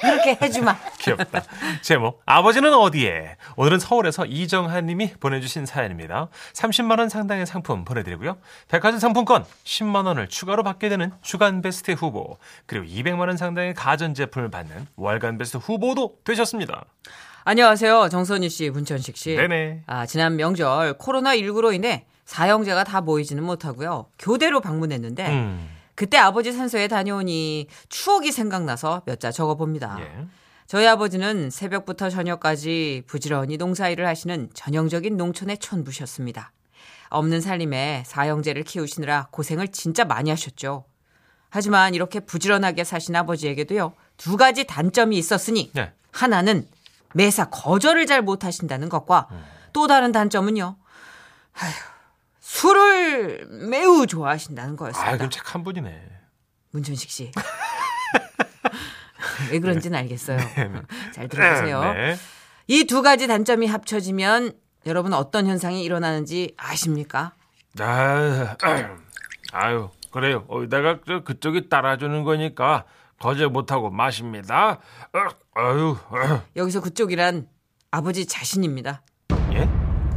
그렇게 해주마. 귀엽다. 제목 아버지는 어디에? 오늘은 서울에서 이정한 님이 보내주신 사연입니다. 30만 원 상당의 상품 보내드리고요. 백화점 상품권 10만 원을 추가로 받게 되는 주간 베스트 후보 그리고 200만 원 상당의 가전 제품을 받는 월간 베스트 후보도 되셨습니다. 안녕하세요. 정선희 씨, 문천식 씨. 네네. 아, 지난 명절 코로나19로 인해 사형제가 다 모이지는 못하고요. 교대로 방문했는데 음, 그때 아버지 산소에 다녀오니 추억이 생각나서 몇 자 적어봅니다. 예. 저희 아버지는 새벽부터 저녁까지 부지런히 농사일을 하시는 전형적인 농촌의 촌부셨습니다. 없는 살림에 사형제를 키우시느라 고생을 진짜 많이 하셨죠. 하지만 이렇게 부지런하게 사신 아버지에게도요, 두 가지 단점이 있었으니, 네. 하나는 매사 거절을 잘 못하신다는 것과 또 다른 단점은요, 아휴, 술을 매우 좋아하신다는 거였습니다. 아, 그럼 책 한 분이네. 문천식 씨. 왜 그런지는 알겠어요. 잘 들어보세요. 네. 이두 가지 단점이 합쳐지면 여러분 어떤 현상이 일어나는지 아십니까? 아, 아유, 그래요. 어, 내가 저 그쪽이 따라주는 거니까 거절 못하고 마십니다. 어, 아유, 어. 여기서 그쪽이란 아버지 자신입니다.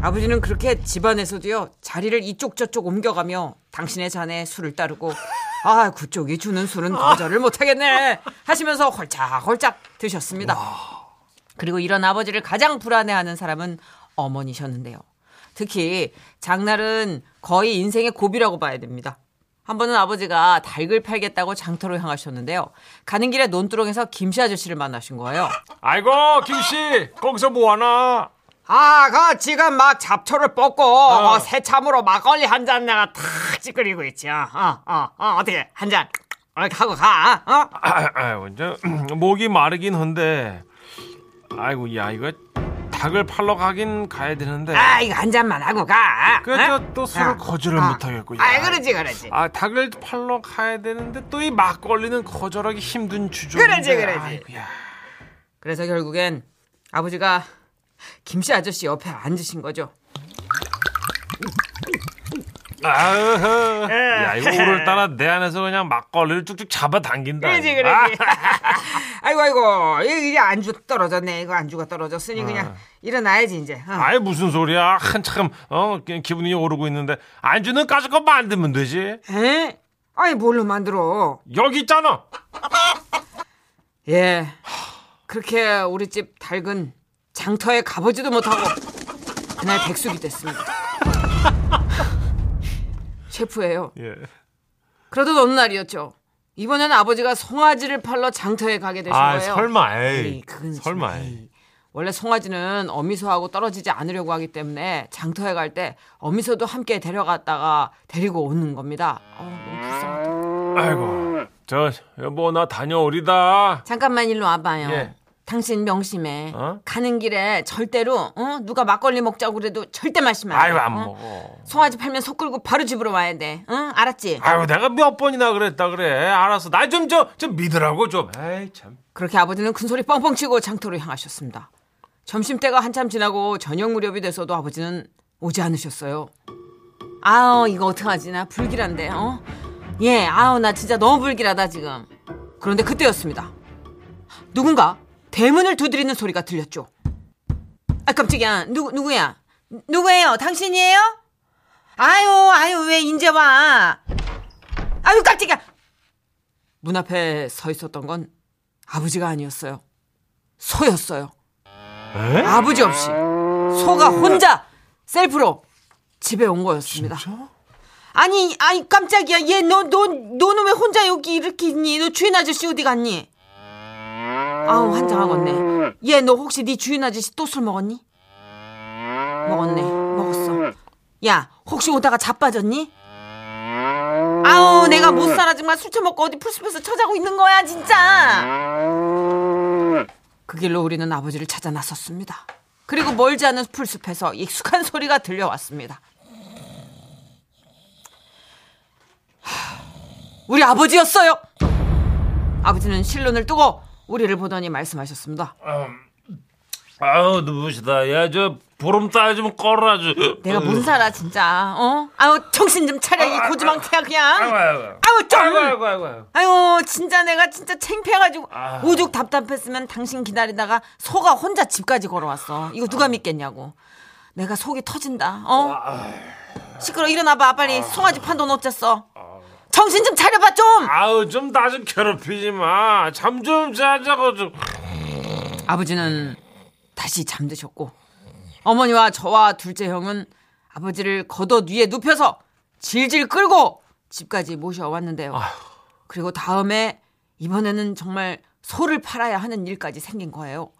예? 아버지는 그렇게 집안에서도요 자리를 이쪽 저쪽 옮겨가며 당신의 잔에 술을 따르고 아 그쪽이 주는 술은 거절을 못하겠네 하시면서 홀짝홀짝 드셨습니다. 그리고 이런 아버지를 가장 불안해하는 사람은 어머니셨는데요. 특히 장날은 거의 인생의 고비라고 봐야 됩니다. 한 번은 아버지가 닭을 팔겠다고 장터로 향하셨는데요. 가는 길에 논두렁에서 김씨 아저씨를 만나신 거예요. 아이고, 김씨, 거기서 뭐 하나? 아, 그 지금 막 잡초를 뽑고 어, 새참으로 막걸리 한 잔 내가 탁 찌그리고 있지. 어, 어, 어, 어떻게 한 잔? 이렇게 하고 가. 어? 아, 아유, 저 목이 마르긴 한데, 아이고, 야, 이거 닭을 팔러 가긴 가야 되는데. 아, 이거 한 잔만 하고 가. 그저 어? 또 술을 어. 거절을 어. 못 하겠고. 야. 아, 그러지, 그러지. 아, 닭을 팔러 가야 되는데 또 이 막걸리는 거절하기 힘든 주죠. 그러지, 그러지. 그래서 결국엔 아버지가 김씨 아저씨 옆에 앉으신 거죠. 아유, 야, 이거 오늘따라 내 안에서 그냥 막걸리를 쭉쭉 잡아당긴다. 그러지, 아, 그러지. 아이고, 아이고. 이거 이제 안주 떨어졌네. 이거 안주가 떨어졌으니 그냥 일어나야지, 이제. 어. 아이 무슨 소리야? 한참 어 기분이 오르고 있는데 안주는 까짓거 만들면 되지. 에? 아니, 뭘로 만들어? 여기 있잖아. 예. 그렇게 우리 집 닭은 장터에 가보지도 못하고 그날 백숙이 됐습니다. 셰프예요. 예. 그러던 어느 날이었죠. 이번에는 아버지가 송아지를 팔러 장터에 가게 되신 아 거예요. 설마 에이, 에이. 설마 좀, 에이. 에이. 원래 송아지는 어미소하고 떨어지지 않으려고 하기 때문에 장터에 갈 때 어미소도 함께 데려갔다가 데리고 오는 겁니다. 어, 너무 불쌍하다. 아이고 저 여보 나 다녀오리다. 잠깐만 일로 와봐요. 예. 당신 명심해. 어? 가는 길에 절대로 어? 누가 막걸리 먹자고 그래도 절대 마시면 안 돼. 아유 안 어? 먹어. 송아지 팔면 속 끌고 바로 집으로 와야 돼. 응? 알았지? 아유 내가 몇 번이나 그랬다 그래. 알았어. 나좀저좀 믿으라고 좀. 에이 참. 그렇게 아버지는 큰 소리 뻥뻥 치고 장터로 향하셨습니다. 점심때가 한참 지나고 저녁 무렵이 돼서도 아버지는 오지 않으셨어요. 아우 이거 어떡하지 나 불길한데 어? 예 아우 나 진짜 너무 불길하다 지금. 그런데 그때였습니다. 누군가 대문을 두드리는 소리가 들렸죠. 아 깜짝이야 누구 누구야? 누구예요? 당신이에요? 아유 아유 왜 인제 와? 아유 깜짝이야. 문 앞에 서 있었던 건 아버지가 아니었어요. 소였어요. 에? 아버지 없이 소가 혼자 셀프로 집에 온 거였습니다. 아니, 아니 깜짝이야. 얘 너 너 너는 왜 혼자 여기 이렇게 있니? 너 주인 아저씨 어디 갔니? 아우 환장하겠네. 얘 너 혹시 네 주인 아저씨 또 술 먹었니? 먹었네. 먹었어. 야, 혹시 오다가 자빠졌니? 아우 내가 못 살아 정말 술 처먹고 어디 풀숲에서 처자고 있는 거야 진짜. 그 길로 우리는 아버지를 찾아 나섰습니다. 그리고 멀지 않은 풀숲에서 익숙한 소리가 들려왔습니다. 하, 우리 아버지였어요. 아버지는 실눈을 뜨고 우리를 보더니 말씀하셨습니다. 아우 누구시다. 야저 보름달 좀 꺼라 줘. 내가 뭔 살아 진짜. 어? 아유 정신 좀 차려 이 고주망태야 그냥. 아이고 아이고. 아유 좀. 아이고 아이고 아이고. 아유 진짜 내가 진짜 창피해가지고 아. 오죽 답답했으면 당신 기다리다가 소가 혼자 집까지 걸어왔어 이거 누가 믿겠냐고 내가 속이 터진다 어 시끄러 일어나봐 빨리 송아지 판돈 어쨌어 정신 좀 차려봐 좀 아우 좀 나 좀 괴롭히지 마. 잠 좀 자자고 좀. 아버지는 다시 잠드셨고 어머니와 저와 둘째 형은 아버지를 겉옷 위에 눕혀서 질질 끌고 집까지 모셔왔는데요. 그리고 다음에 이번에는 정말 소를 팔아야 하는 일까지 생긴 거예요.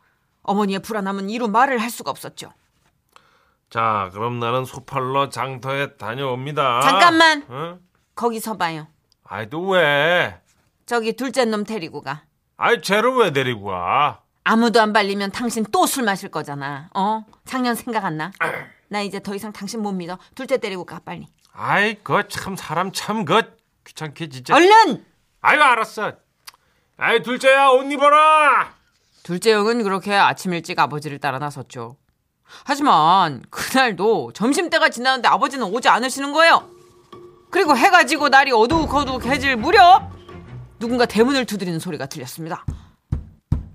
어머니의 불안함은 이루 말을 할 수가 없었죠. 자 그럼 나는 소팔러 장터에 다녀옵니다. 잠깐만. 어? 거기서 봐요. 아이 또 왜? 저기 둘째 놈 데리고 가. 아이 쟤를 왜 데리고 와? 아무도 안 발리면 당신 또 술 마실 거잖아. 어? 작년 생각 안 나? 나 이제 더 이상 당신 못 믿어. 둘째 데리고 가 빨리. 아이 그 참 사람 참 그 귀찮게 진짜. 얼른! 아이고 알았어. 아이 둘째야 옷 입어라. 둘째 형은 그렇게 아침 일찍 아버지를 따라 나섰죠. 하지만 그날도 점심때가 지났는데 아버지는 오지 않으시는 거예요. 그리고 해가 지고 날이 어두우거두해질 무렵 누군가 대문을 두드리는 소리가 들렸습니다.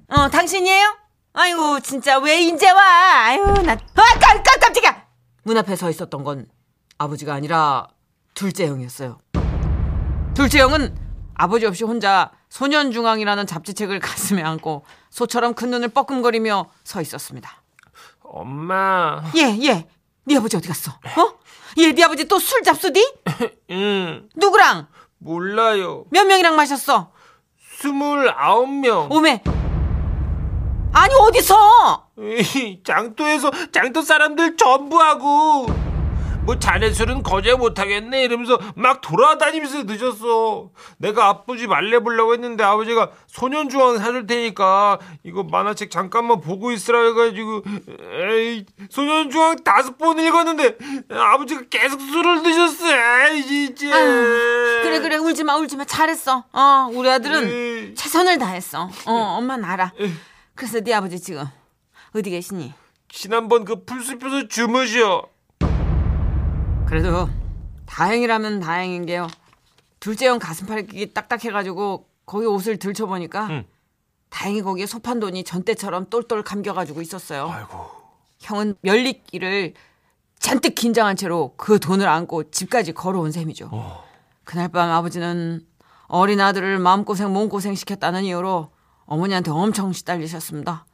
어, 당신이에요? 아이고, 진짜 왜 이제 와? 아유, 나, 아, 깜, 깜, 깜짝이야! 문 앞에 서 있었던 건 아버지가 아니라 둘째 형이었어요. 둘째 형은 아버지 없이 혼자 소년중앙이라는 잡지책을 가슴에 안고 소처럼 큰 눈을 뻐끔거리며 서 있었습니다. 엄마. 예, 예. 네 아버지 어디 갔어? 어? 예, 네 아버지 또 술 잡수디? 응 누구랑? 몰라요. 몇 명이랑 마셨어? 스물아홉 명. 오메. 아니, 어디서? 장터에서 장터 사람들 전부 하고 뭐 자네 술은 거절 못하겠네 이러면서 막 돌아다니면서 늦었어 내가 아버지 말려보려고 했는데 아버지가 소년중앙 사줄 테니까 이거 만화책 잠깐만 보고 있으라 해가지고 에이 소년중앙 다섯 번 읽었는데 아버지가 계속 술을 드셨어 에이 진짜 아유, 그래, 그래, 울지 마, 울지 마. 잘했어. 어, 우리 아들은 에이. 최선을 다했어. 어, 엄마는 알아. 그래서 네 아버지 지금 어디 계시니? 지난번 그 풀숲에서 주무셔 그래도 다행이라면 다행인 게요. 둘째 형 가슴팔이 딱딱해가지고 거기 옷을 들춰보니까 응. 다행히 거기에 소판돈이 전때처럼 똘똘 감겨가지고 있었어요. 아이고 형은 멸리기를 잔뜩 긴장한 채로 그 돈을 안고 집까지 걸어온 셈이죠. 그날 밤 아버지는 어린 아들을 마음고생 몸고생 시켰다는 이유로 어머니한테 엄청 시달리셨습니다.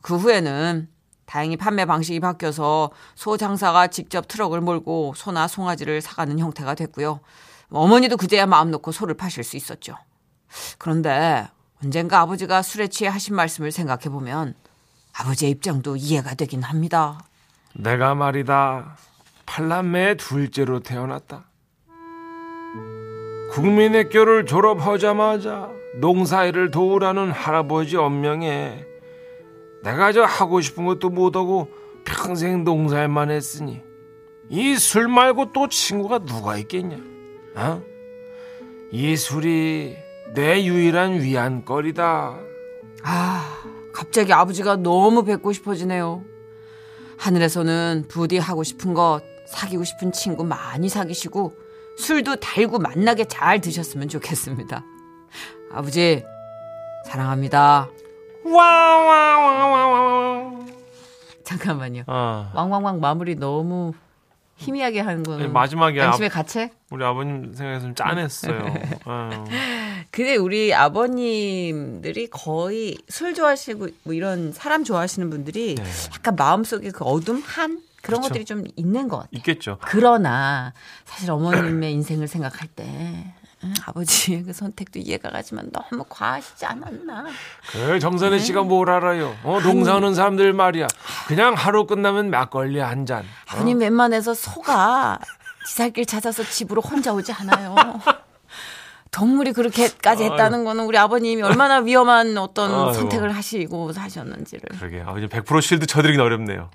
그 후에는 다행히 판매 방식이 바뀌어서 소 장사가 직접 트럭을 몰고 소나 송아지를 사가는 형태가 됐고요. 어머니도 그제야 마음 놓고 소를 파실 수 있었죠. 그런데 언젠가 아버지가 술에 취해 하신 말씀을 생각해 보면 아버지의 입장도 이해가 되긴 합니다. 내가 말이다 팔남매의 둘째로 태어났다. 국민학교를 졸업하자마자 농사일을 도우라는 할아버지 엄명에 내가 저 하고 싶은 것도 못하고 평생 농사일만 했으니 이 술 말고 또 친구가 누가 있겠냐? 어? 이 술이 내 유일한 위안거리다. 아, 갑자기 아버지가 너무 뵙고 싶어지네요. 하늘에서는 부디 하고 싶은 것, 사귀고 싶은 친구 많이 사귀시고 술도 달고 만나게 잘 드셨으면 좋겠습니다. 아버지, 사랑합니다. 와와와와와. 잠깐만요. 아, 왕왕왕 마무리 너무 희미하게 하는 거는 마지막에 양심의 아- 가책? 우리 아버님 생각해서 좀 짠했어요. 아유. 근데 우리 아버님들이 거의 술 좋아하시고 뭐 이런 사람 좋아하시는 분들이 약간 마음속에 그 어둠 한 그런 그렇죠. 것들이 좀 있는 것 같아요. 있겠죠. 그러나 사실 어머님의 인생을 생각할 때 응, 아버지의 그 선택도 이해가 가지만 너무 과하시지 않았나. 그 정선혜 씨가 뭘 알아요? 어, 농사하는 사람들 말이야. 그냥 하루 끝나면 막걸리 한 잔. 아버님 웬만해서 소가 지살길 찾아서 집으로 혼자 오지 않아요. 동물이 그렇게까지 아유. 했다는 거는 우리 아버님이 얼마나 위험한 어떤 아이고. 선택을 하시고 사셨는지를. 그러게 아버님 100% 쉴드 쳐드리긴 어렵네요.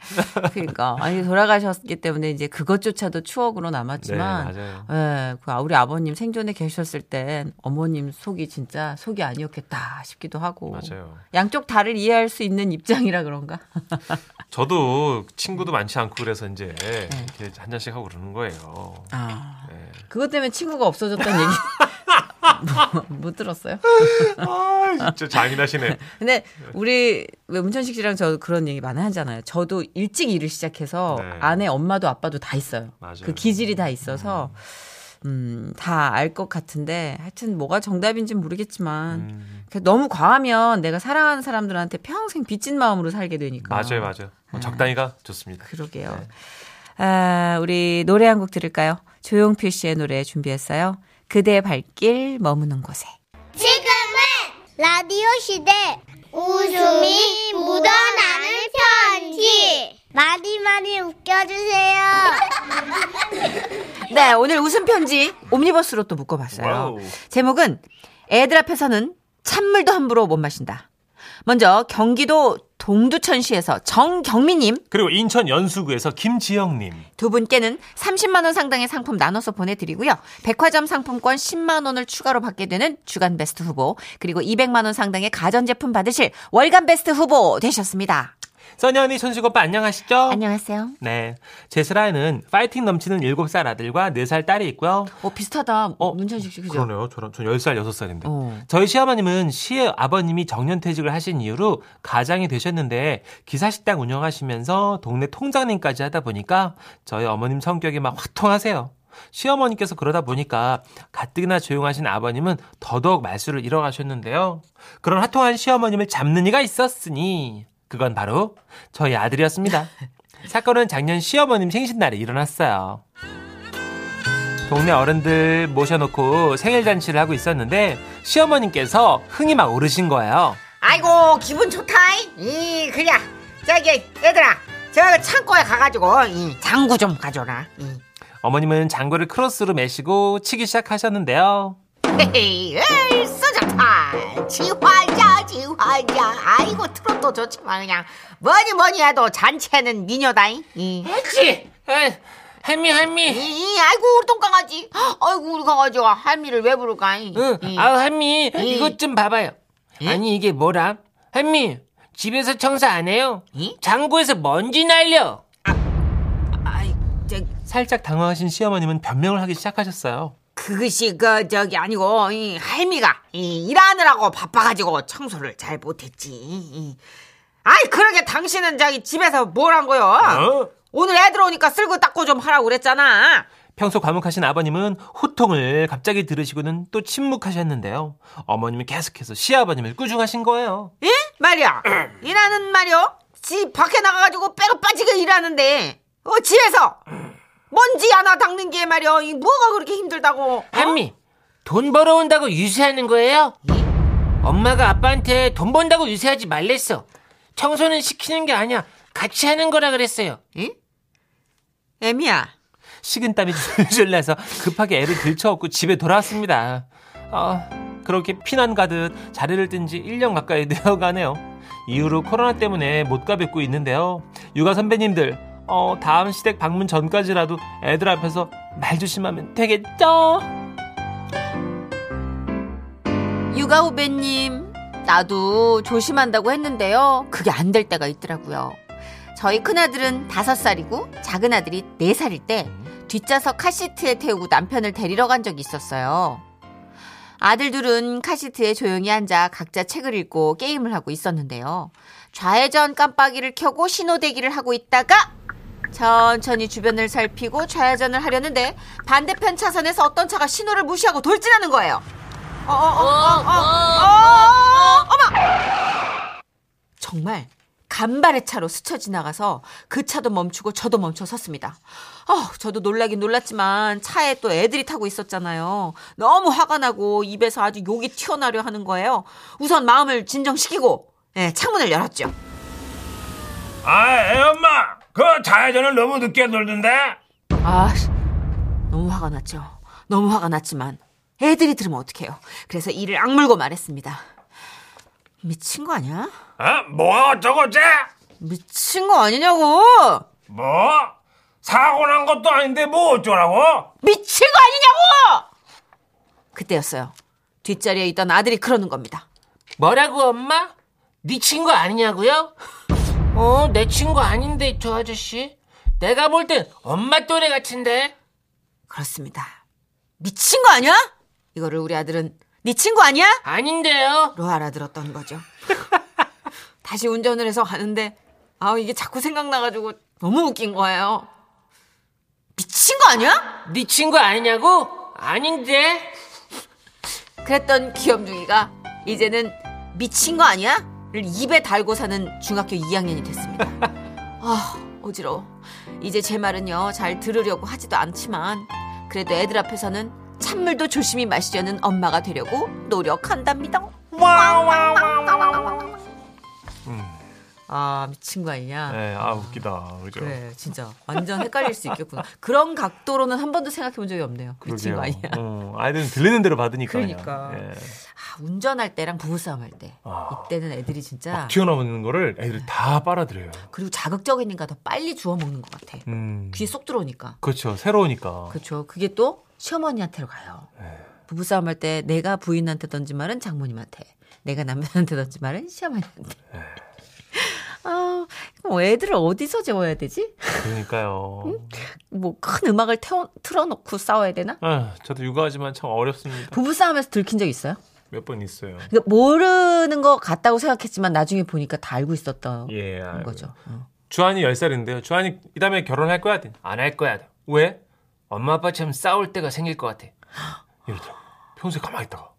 그러니까 아니 돌아가셨기 때문에 이제 그것조차도 추억으로 남았지만 네, 맞아요. 예, 그 우리 아버님 생존에 계셨을 땐 어머님 속이 진짜 속이 아니었겠다 싶기도 하고 맞아요. 양쪽 다를 이해할 수 있는 입장이라 그런가? 저도 친구도 많지 않고 그래서 이제 네. 이렇게 한 잔씩 하고 그러는 거예요. 아 네. 그것 때문에 친구가 없어졌다는 얘기 뭐, 못 들었어요? 아 진짜 잔인하시네. 근데 우리 왜 문천식 씨랑 저 그런 얘기 많이 하잖아요. 저도 일찍 일을 시작해서 네. 아내 엄마도 아빠도 다 있어요. 맞아요. 그 기질이 다 있어서 음, 다 알 것 같은데 하여튼 뭐가 정답인지는 모르겠지만 음, 그 너무 과하면 내가 사랑하는 사람들한테 평생 빚진 마음으로 살게 되니까. 맞아요, 맞아요. 뭐 적당히가 좋습니다. 그러게요. 네. 아, 우리 노래 한 곡 들을까요? 조용필 씨의 노래 준비했어요. 그대의 발길 머무는 곳에. 지금은 라디오 시대 웃음이 묻어나는 편지 많이 많이 웃겨주세요 네, 오늘 웃음 편지 옴니버스로 또 묶어봤어요. 와우. 제목은 애들 앞에서는 찬물도 함부로 못 마신다. 먼저 경기도 동두천시에서 정경미님 그리고 인천 연수구에서 김지영님. 두 분께는 30만 원 상당의 상품 나눠서 보내드리고요. 백화점 상품권 10만 원을 추가로 받게 되는 주간 베스트 후보 그리고 200만 원 상당의 가전제품 받으실 월간 베스트 후보 되셨습니다. 써니 언니, 천식 오빠 안녕하시죠? 안녕하세요. 네. 제 슬라에는 파이팅 넘치는 7살 아들과 4살 딸이 있고요. 어 비슷하다. 어, 문천식 씨 그죠? 그러네요. 저는 전 10살, 6살인데. 어. 저희 시어머님은 시의 아버님이 정년퇴직을 하신 이후로 가장이 되셨는데 기사식당 운영하시면서 동네 통장님까지 하다 보니까 저희 어머님 성격이 막 화통하세요. 시어머니께서 그러다 보니까 가뜩이나 조용하신 아버님은 더더욱 말수를 잃어가셨는데요. 그런 화통한 시어머님을 잡는 이가 있었으니 그건 바로 저희 아들이었습니다. 사건은 작년 시어머님 생신날에 일어났어요. 동네 어른들 모셔놓고 생일 잔치를 하고 있었는데 시어머님께서 흥이 막 오르신 거예요. 아이고 기분 좋다. 이 그래 저기 얘들아 저 창고에 가가지고 이 장구 좀 가져라. 이. 어머님은 장구를 크로스로 매시고 치기 시작하셨는데요. 헤헤이 에이 쓰자타 지화 자 지화자 아이고 트롯도 좋지만 그냥 뭐니 뭐니 해도 잔치에는 미녀다잉. 이. 그렇지. 할미 할미. 이, 아이고 우리 똥강아지 아이고 우리 강아지가 할미를 왜 부를까 이. 응. 이. 아우 할미 이. 이것 좀 봐봐요. 아니 이게 뭐라? 할미 집에서 청소 안 해요? 이? 장구에서 먼지 날려. 저 살짝 당황하신 시어머님은 변명을 하기 시작하셨어요. 그것이 그 저기 아니고 이 할미가 이 일하느라고 바빠가지고 청소를 잘 못했지. 이. 아이 그러게 당신은 저기 집에서 뭘 한 거요? 어? 오늘 애들 오니까 쓸고 닦고 좀 하라고 그랬잖아. 평소 과묵하신 아버님은 호통을 갑자기 들으시고는 또 침묵하셨는데요. 어머님은 계속해서 시아버님을 꾸중하신 거예요. 예? 말이야. 일하는 말이요? 집 밖에 나가가지고 빼고 빠지게 일하는데 어 집에서 먼지 하나 닦는 게 말이야. 이 뭐가 그렇게 힘들다고? 어? 할미 돈 벌어온다고 유세하는 거예요? 엄마가 아빠한테 돈 번다고 유세하지 말랬어. 청소는 시키는 게 아니야. 같이 하는 거라 그랬어요. 예? 애미야. 식은땀이 줄줄 나서 급하게 애를 들쳐업고 집에 돌아왔습니다. 아, 그렇게 피난 가듯 자리를 뜬 지 1년 가까이 되어가네요. 이후로 코로나 때문에 못 가뵙고 있는데요. 육아 선배님들, 어, 다음 시댁 방문 전까지라도 애들 앞에서 말 조심하면 되겠죠? 육아 후배님, 나도 조심한다고 했는데요. 그게 안 될 때가 있더라고요. 저희 큰아들은 다섯 살이고 작은 아들이 네 살일 때 뒷좌석 카시트에 태우고 남편을 데리러 간 적이 있었어요. 아들 둘은 카시트에 조용히 앉아 각자 책을 읽고 게임을 하고 있었는데요. 좌회전 깜빡이를 켜고 신호대기를 하고 있다가 천천히 주변을 살피고 좌회전을 하려는데 반대편 차선에서 어떤 차가 신호를 무시하고 돌진하는 거예요. 어, 어, 어, 어, 어, 어, 어머! 정말 간발의 차로 스쳐 지나가서 그 차도 멈추고 저도 멈춰 섰습니다. 어, 저도 놀라긴 놀랐지만 차에 또 애들이 타고 있었잖아요. 너무 화가 나고 입에서 아주 욕이 튀어나려 하는 거예요. 우선 마음을 진정시키고 예, 창문을 열었죠. 아, 애 엄마. 그 좌회전을 너무 늦게 돌던데. 아, 씨, 너무 화가 났죠. 너무 화가 났지만 애들이 들으면 어떡해요. 그래서 이를 악물고 말했습니다. 미친 거 아니야? 어? 뭐 어쩌고째? 미친 거 아니냐고! 뭐? 사고 난 것도 아닌데 뭐 어쩌라고? 미친 거 아니냐고! 그때였어요. 뒷자리에 있던 아들이 그러는 겁니다. 뭐라고 엄마? 네 친구 아니냐고요? 어, 내 친구 아닌데 저 아저씨. 내가 볼 땐 엄마 또래 같은데. 그렇습니다. 미친 거 아니야? 이거를 우리 아들은 네 친구 아니야? 아닌데요. 로 알아들었던 거죠. 다시 운전을 해서 가는데 아 이게 자꾸 생각나가지고 너무 웃긴 거예요. 미친 거 아니야? 네 친구 아니냐고? 아닌데. 그랬던 귀염둥이가 이제는 미친 거 아니야? 를 입에 달고 사는 중학교 2학년이 됐습니다. 아 어지러워. 이제 제 말은요 잘 들으려고 하지도 않지만 그래도 애들 앞에서는 찬물도 조심히 마시려는 엄마가 되려고 노력한답니다. 아 미친 거 아니냐? 네, 아 웃기다. 그죠? 그래 진짜 완전 헷갈릴 수 있겠구나. 그런 각도로는 한 번도 생각해 본 적이 없네요. 미친 거 아니야? 어, 아이들은 들리는 대로 받으니까. 그러니까. 예. 아, 운전할 때랑 부부싸움 할 때. 아. 이때는 애들이 진짜 튀어나오는 거를 애들이 다 빨아들여요. 그리고 자극적이니까 더 빨리 주워 먹는 것 같아. 음. 귀에 쏙 들어오니까. 그렇죠. 새로우니까. 그렇죠. 그게 또 시어머니한테로 가요. 네. 부부싸움 할 때 내가 부인한테 던진 말은 장모님한테, 내가 남편한테 던진 말은 시어머니한테. 네. 아, 뭐 애들을 어디서 재워야 되지? 그러니까요. 뭐큰 음악을 태워, 틀어놓고 싸워야 되나? 아, 저도 육아하지만 참 어렵습니다. 부부싸움에서 들킨 적 있어요? 몇 번 있어요. 그러니까 모르는 것 같다고 생각했지만 나중에 보니까 다 알고 있었던 예, 알고. 거죠. 어. 주한이 10살인데요. 주한이 이 다음에 결혼할 거야? 안 할 거야. 왜? 엄마 아빠처럼 싸울 때가 생길 것 같아. 이러더라고. 평소에 가만히 있다가.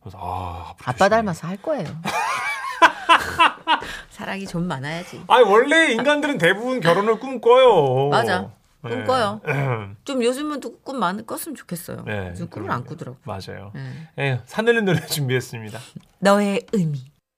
그래서 아, 앞으로 아빠 조심해. 닮아서 할 거예요. 사랑이 좀 많아야지. 아니 원래 인간들은 대부분 결혼을 꿈꿔요. 맞아. 네. 꿈꿔요. 음, 좀 요즘은 또 꿈 많이 꿨으면 좋겠어요. 네, 요즘 꿈을 안 꾸더라고. 맞아요. 네. 예, 산들린 노래 준비했습니다. 너의 의미.